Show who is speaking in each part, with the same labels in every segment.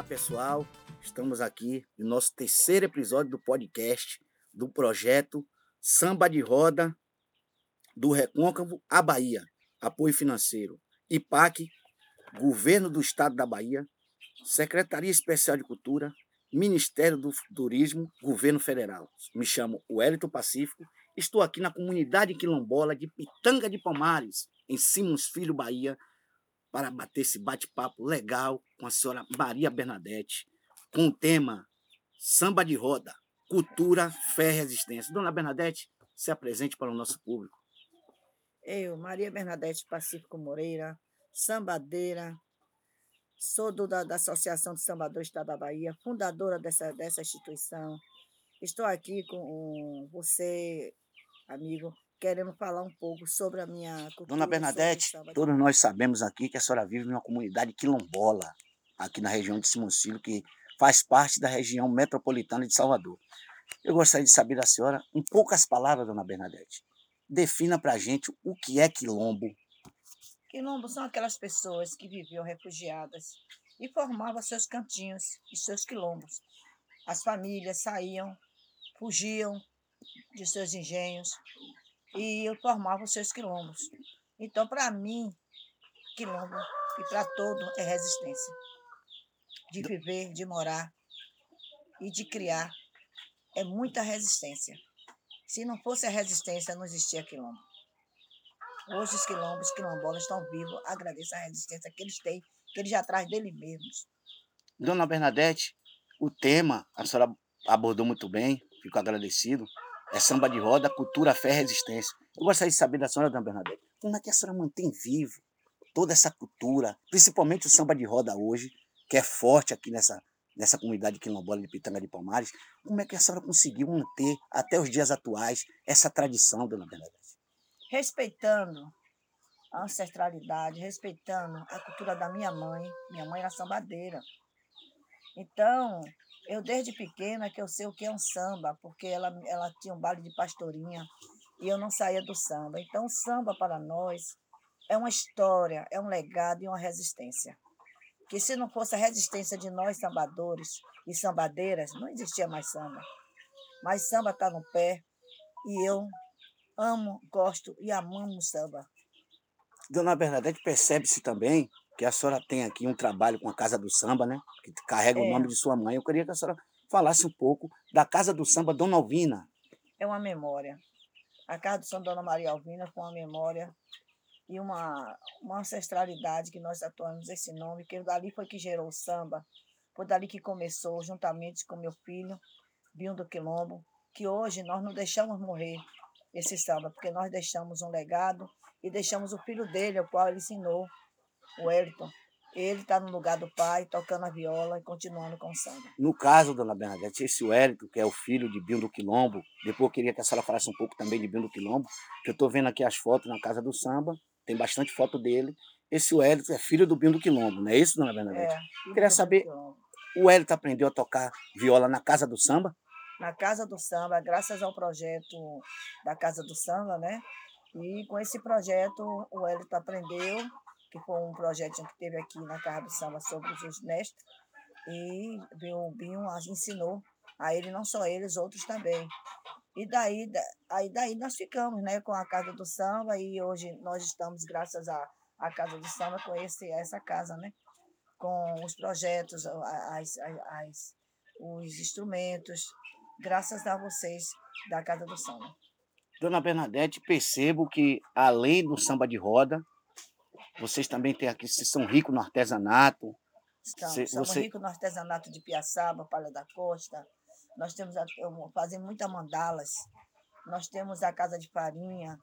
Speaker 1: Olá, pessoal. Estamos aqui no nosso terceiro episódio do podcast do projeto Samba de Roda do Recôncavo à Bahia. Apoio financeiro IPAC, Governo do Estado da Bahia, Secretaria Especial de Cultura, Ministério do Turismo, Governo Federal. Me chamo Wellington Pacífico. Estou aqui na comunidade quilombola de Pitanga de Palmares, em Simons Filho, Bahia, para bater esse bate-papo legal com a senhora Maria Bernadette, com o tema Samba de Roda, Cultura, Fé e Resistência. Dona Bernadette, se apresente para o nosso público.
Speaker 2: Eu, Maria Bernadette Pacífico Moreira, sambadeira, sou do, da, da Associação de Sambadores Estado da Bahia, fundadora dessa, dessa instituição. Estou aqui com você, amigo, querendo falar um pouco sobre a minha cultura.
Speaker 1: Dona Bernadette, todos nós sabemos aqui que a senhora vive numa comunidade quilombola, aqui na região de Simoncílio, que faz parte da região metropolitana de Salvador. Eu gostaria de saber da senhora, em poucas palavras, dona Bernadette, defina para a gente o que é quilombo.
Speaker 2: Quilombo são aquelas pessoas que viviam refugiadas e formavam seus cantinhos e seus quilombos. As famílias saíam, fugiam de seus engenhos e formavam seus quilombos. Então, para mim, quilombo e para todo é resistência. De viver, de morar e de criar é muita resistência. Se não fosse a resistência, não existia quilombo. Hoje os quilombos, quilombolas estão vivos, agradeço a resistência que eles têm, que eles já trazem dele mesmos.
Speaker 1: Dona Bernadette, o tema a senhora abordou muito bem, fico agradecido. É samba de roda, cultura, fé resistência. Eu gostaria de saber da senhora, Dona Bernadette, como é que a senhora mantém vivo toda essa cultura, principalmente o samba de roda hoje, que é forte aqui nessa, nessa comunidade quilombola de Pitanga de Palmares. Como é que a senhora conseguiu manter até os dias atuais essa tradição, Dona Bernadette?
Speaker 2: Respeitando a ancestralidade, respeitando a cultura da minha mãe. Minha mãe era sambadeira. Então, eu, desde pequena, que eu sei o que é um samba, porque ela, ela tinha um baile de pastorinha e eu não saía do samba. Então, o samba para nós é uma história, é um legado e uma resistência. Que se não fosse a resistência de nós sambadores e sambadeiras, não existia mais samba. Mas samba está no pé e eu amo, gosto e amamos samba.
Speaker 1: Dona Bernadette, percebe-se também que a senhora tem aqui um trabalho com a Casa do Samba, né? Que carrega é. o nome de sua mãe. Eu queria que a senhora falasse um pouco da Casa do Samba Dona Alvina.
Speaker 2: É uma memória. A Casa do Samba Dona Maria Alvina foi uma memória e uma, uma ancestralidade que nós atuamos esse nome, que dali foi que gerou o samba, foi dali que começou, juntamente com meu filho, Binho do Quilombo, que hoje nós não deixamos morrer esse samba, porque nós deixamos um legado e deixamos o filho dele, o qual ele ensinou, o Elton. Ele está no lugar do pai, tocando a viola e continuando com o samba.
Speaker 1: No caso, dona Bernadette, esse Wellington, que é o filho de Bindo Quilombo, depois eu queria que a senhora falasse um pouco também de Bindo Quilombo, que eu estou vendo aqui as fotos na casa do samba, tem bastante foto dele. Esse Wellington é filho do Bindo Quilombo, não é isso, dona Bernadette? É, queria saber, o Wellington aprendeu a tocar viola na casa do samba?
Speaker 2: Na casa do samba, graças ao projeto da Casa do Samba, né? E com esse projeto, o Wellington aprendeu que foi um projeto que teve aqui na Casa do Samba sobre os mestres. E o Binho ensinou a ele, não só eles, outros também. E daí, aí daí nós ficamos né, com a Casa do Samba e hoje nós estamos, graças à, à Casa do Samba, com esse, essa casa, né? Com os projetos, as, as, as, os instrumentos, graças a vocês da Casa do Samba.
Speaker 1: Dona Bernadette, percebo que além do samba de roda, vocês também têm aqui, vocês são ricos no artesanato.
Speaker 2: Estamos, Cê, somos você... ricos no artesanato de Piaçaba, Palha da Costa. Nós temos, fazemos muitas mandalas. Nós temos a casa de farinha.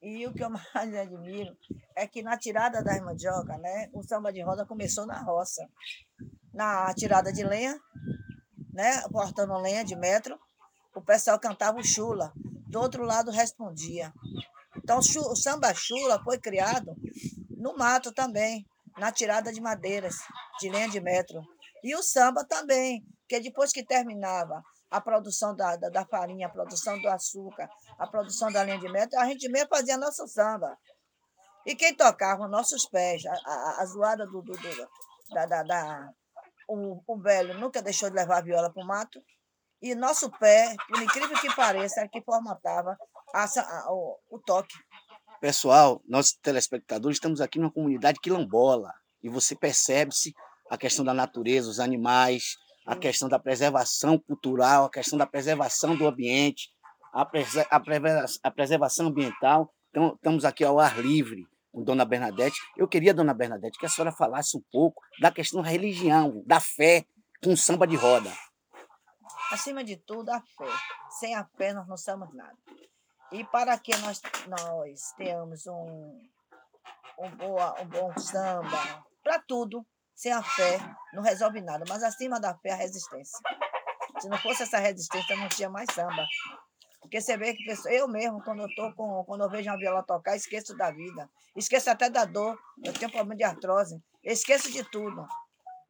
Speaker 2: E o que eu mais admiro é que na tirada das mandioca, né, o samba de roda começou na roça. Na tirada de lenha, né, cortando lenha de metro, o pessoal cantava o chula. Do outro lado respondia. Então, o samba chula foi criado no mato também, na tirada de madeiras, de lenha de metro. E o samba também, que depois que terminava a produção da, da, da, farinha, a produção do açúcar, a produção da lenha de metro, a gente mesmo fazia nosso samba. E quem tocava nossos pés, a, a, a zoada do, do, do da, da, da, o, o velho nunca deixou de levar a viola para o mato. E nosso pé, por incrível que pareça, era que formatava a, a, o, o toque.
Speaker 1: Pessoal, nós telespectadores, estamos aqui numa comunidade quilombola. E você percebe-se a questão da natureza, os animais, a questão da preservação cultural, a questão da preservação do ambiente, a, preser a, a preservação ambiental. Então, estamos aqui ao ar livre com Dona Bernadette. Eu queria, Dona Bernadette, que a senhora falasse um pouco da questão da religião, da fé com samba de roda.
Speaker 2: Acima de tudo, a fé. Sem a fé, nós não somos nada. E para que nós, nós tenhamos um, um, boa, um bom samba, para tudo, sem a fé, não resolve nada. Mas acima da fé, a resistência. Se não fosse essa resistência, não tinha mais samba. Porque você vê que pessoa, eu mesmo, quando eu tô com, quando eu vejo uma viola tocar, esqueço da vida. Esqueço até da dor. Eu tenho problema de artrose. esqueço de tudo.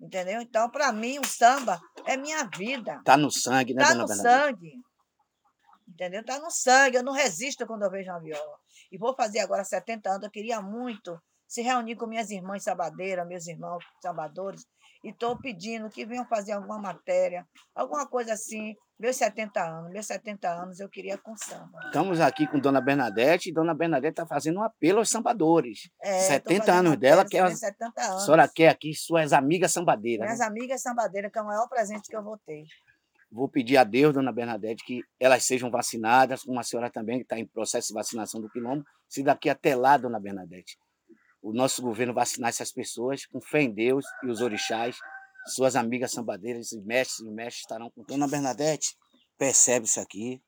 Speaker 2: Entendeu? Então, para mim, o samba é minha vida.
Speaker 1: Tá no sangue, né,
Speaker 2: tá dona no sangue. Entendeu? Tá no sangue. Eu não resisto quando eu vejo uma viola. E vou fazer agora 70 anos. Eu queria muito se reunir com minhas irmãs sabadeiras, meus irmãos sabadores, e estou pedindo que venham fazer alguma matéria, alguma coisa assim. Meus 70 anos, meus 70 anos eu queria com samba.
Speaker 1: Estamos aqui com Dona Bernadette, e Dona Bernadette está fazendo um apelo aos sambadores. É, 70 anos dela, que é 70 anos. a senhora quer aqui suas amigas sambadeiras.
Speaker 2: Minhas
Speaker 1: né?
Speaker 2: amigas sambadeiras, que é o maior presente que eu vou ter.
Speaker 1: Vou pedir a Deus, Dona Bernadette, que elas sejam vacinadas, como a senhora também, que está em processo de vacinação do quilombo. Se daqui até lá, Dona Bernadette, o nosso governo vacinar essas pessoas com fé em Deus e os orixás, suas amigas sambadeiras e mestres e mestres estarão com Dona Bernadette. Percebe isso aqui,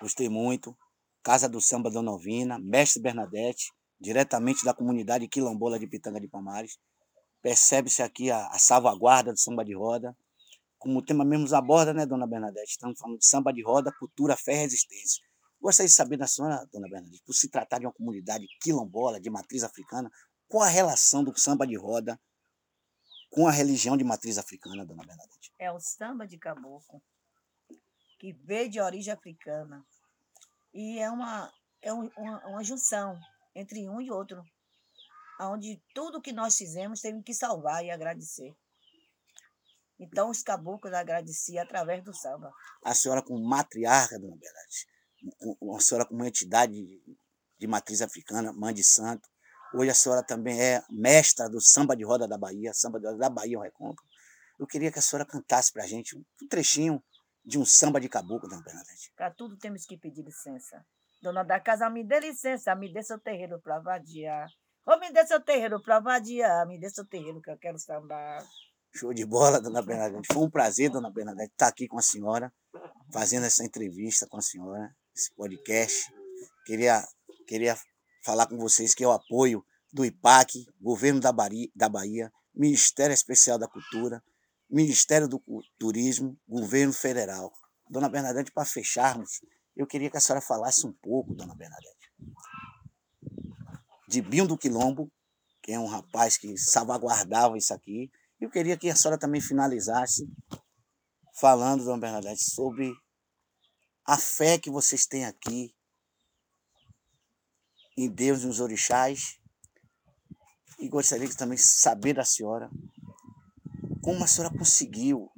Speaker 1: gostei muito. Casa do Samba Dona Ovina, Mestre Bernadette, diretamente da comunidade quilombola de Pitanga de Palmares. Percebe-se aqui a, a, salvaguarda do samba de roda. Como o tema mesmo aborda, né, Dona Bernadette? Estamos falando de samba de roda, cultura, fé e resistência. Gostaria de saber da senhora, dona Bernadette, por se tratar de uma comunidade quilombola, de matriz africana, qual a relação do samba de roda com a religião de matriz africana, dona Bernadette?
Speaker 2: É o samba de caboclo, que veio de origem africana. E é uma, é uma, uma junção entre um e outro, onde tudo que nós fizemos temos que salvar e agradecer. Então, os caboclos agradeciam através do samba.
Speaker 1: A senhora, como matriarca, dona Bernadette, uma senhora com uma entidade de matriz africana, mãe de santo. Hoje a senhora também é mestra do samba de roda da Bahia, samba de roda da Bahia, o Recôncavo. Eu queria que a senhora cantasse para a gente um trechinho de um samba de caboclo, dona Bernadette.
Speaker 2: Para tudo temos que pedir licença. Dona da casa, me dê licença, me dê seu terreiro para vadiar. Ou me dê seu terreiro para vadiar, me dê seu terreiro que eu quero sambar.
Speaker 1: Show de bola, dona Bernadette. Foi um prazer, dona Bernadette, estar aqui com a senhora, fazendo essa entrevista com a senhora esse podcast. Queria, queria falar com vocês que é o apoio do IPAC, Governo da Bahia, da Bahia Ministério Especial da Cultura, Ministério do Turismo, Governo Federal. Dona Bernadette, para fecharmos, eu queria que a senhora falasse um pouco, Dona Bernadette, de Binho do Quilombo, que é um rapaz que salvaguardava isso aqui. Eu queria que a senhora também finalizasse falando, Dona Bernadette, sobre a fé que vocês têm aqui em Deus e nos orixás. E gostaria de também saber da senhora como a senhora conseguiu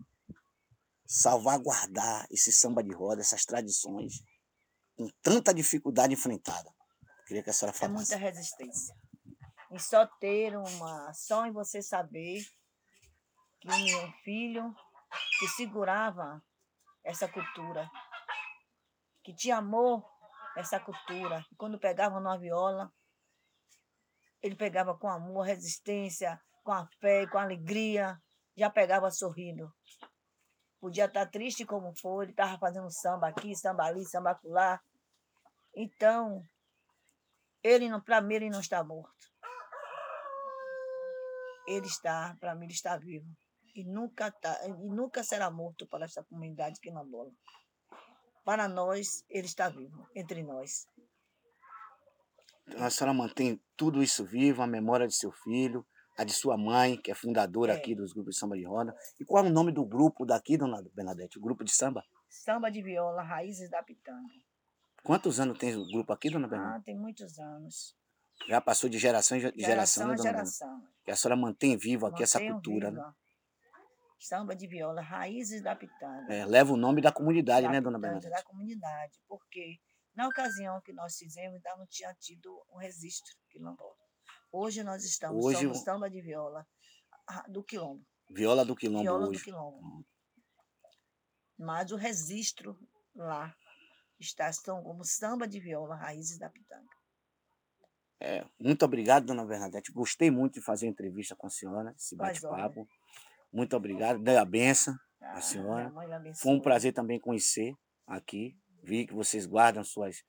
Speaker 1: salvaguardar esse samba de roda, essas tradições, com tanta dificuldade enfrentada. Queria que a senhora falasse.
Speaker 2: É muita resistência. E só ter uma, só em você saber que o meu filho que segurava essa cultura, que tinha amor essa cultura. E quando pegava numa viola, ele pegava com amor, resistência, com a fé, com a alegria, já pegava sorrindo. Podia estar triste como for, ele estava fazendo samba aqui, samba ali, samba lá. Então, ele não, para mim, ele não está morto. Ele está, para mim, ele está vivo. E nunca, tá, e nunca será morto para essa comunidade quilombola. Para nós, ele está vivo, entre nós.
Speaker 1: A senhora mantém tudo isso vivo, a memória de seu filho, a de sua mãe, que é fundadora é. aqui dos grupos de samba de roda. E qual é o nome do grupo daqui, dona Bernadette? O grupo de samba?
Speaker 2: Samba de viola, Raízes da Pitanga.
Speaker 1: Quantos anos tem o grupo aqui, dona Bernadette?
Speaker 2: Ah, tem muitos anos.
Speaker 1: Já passou de geração em geração, geração, né, dona geração. Que a senhora mantém vivo aqui essa cultura, né?
Speaker 2: Samba de viola, Raízes da Pitanga.
Speaker 1: É, leva o nome da comunidade,
Speaker 2: da
Speaker 1: né, dona Bernadette?
Speaker 2: Da comunidade, porque na ocasião que nós fizemos, ainda não tinha tido um registro quilombola. Hoje nós estamos,
Speaker 1: Hoje,
Speaker 2: somos samba de viola do quilombo.
Speaker 1: Viola do quilombo
Speaker 2: viola
Speaker 1: hoje.
Speaker 2: do quilombo. Mas o registro lá está como samba de viola, Raízes da Pitanga.
Speaker 1: É, muito obrigado, dona Bernadette. Gostei muito de fazer a entrevista com a senhora, esse bate-papo. Muito obrigado. Dei a benção à
Speaker 2: Ah,
Speaker 1: senhora. Foi um prazer também conhecer aqui. Vi que vocês guardam suas,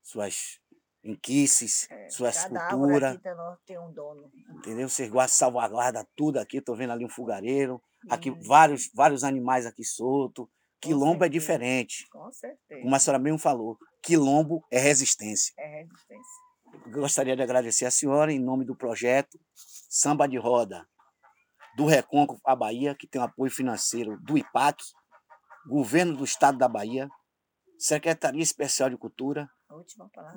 Speaker 1: suas inquices,
Speaker 2: É,
Speaker 1: suas culturas.
Speaker 2: tem, um dono.
Speaker 1: Entendeu? Vocês guardam, salvaguardam tudo aqui. Tô vendo ali um fogareiro. Aqui
Speaker 2: Isso,
Speaker 1: vários, vários animais aqui soltos. Quilombo é diferente.
Speaker 2: Com certeza.
Speaker 1: Como a senhora mesmo falou, quilombo é resistência.
Speaker 2: É resistência.
Speaker 1: Gostaria de agradecer a senhora em nome do projeto Samba de Roda do Recôncavo à Bahia, que tem o apoio financeiro do IPAC, Governo do Estado da Bahia, Secretaria Especial de Cultura.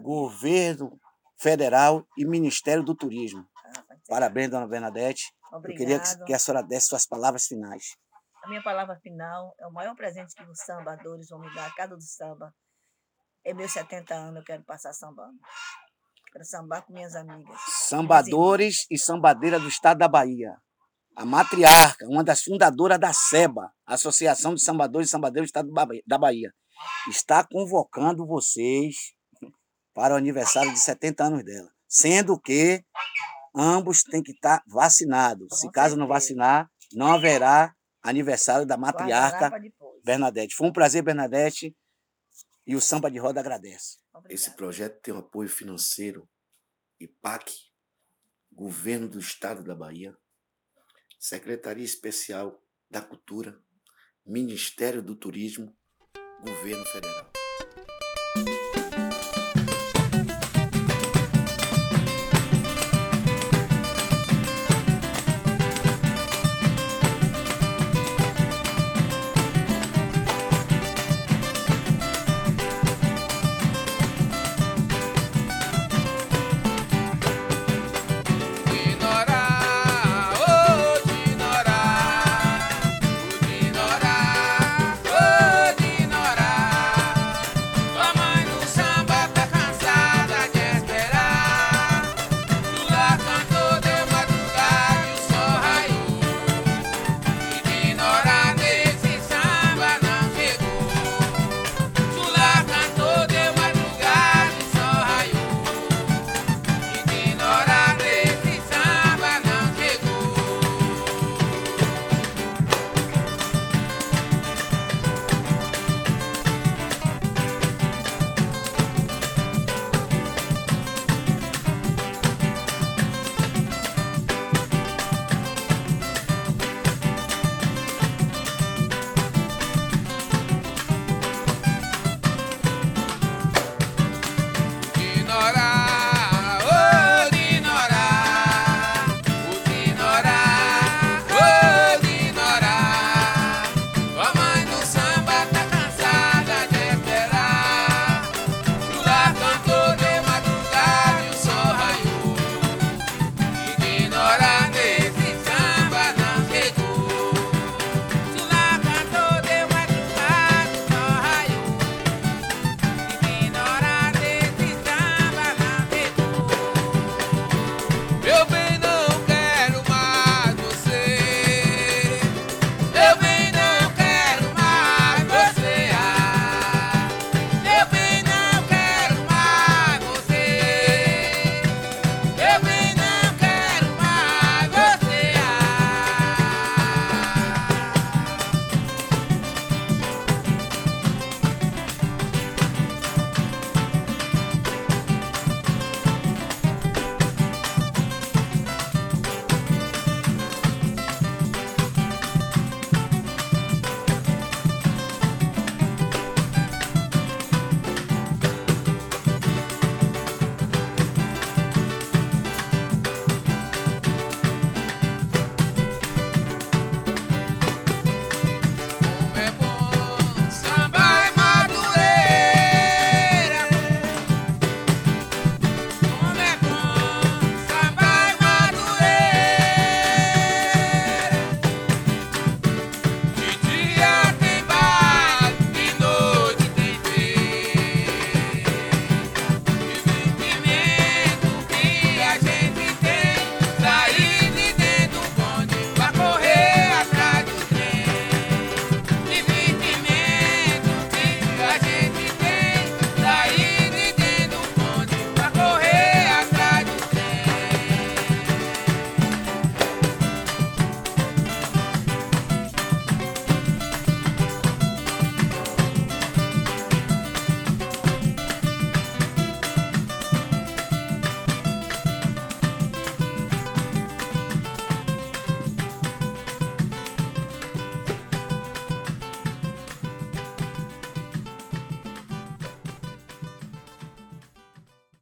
Speaker 1: Governo Federal e Ministério do Turismo.
Speaker 2: Ah, ser.
Speaker 1: Parabéns, dona Bernadette. Eu queria que, a senhora desse suas palavras finais.
Speaker 2: A minha palavra final é o maior presente que os sambadores vão me dar a cada do samba. É meus 70 anos, eu quero passar sambando. Quero sambar com minhas amigas.
Speaker 1: Sambadores e sambadeira do Estado da Bahia. A matriarca, uma das fundadoras da SEBA, Associação de Sambadores e Sambadeiros do Estado da Bahia- está convocando vocês para o aniversário de 70 anos dela. Sendo que ambos têm que estar vacinados. Se caso não vacinar, não haverá aniversário da matriarca. Bernadette. Foi um prazer, Bernadette, e o Samba de Roda agradece.
Speaker 3: Esse projeto tem o apoio financeiro IPAC, Governo do Estado da Bahia, Secretaria Especial da Cultura, Ministério do Turismo, Governo Federal.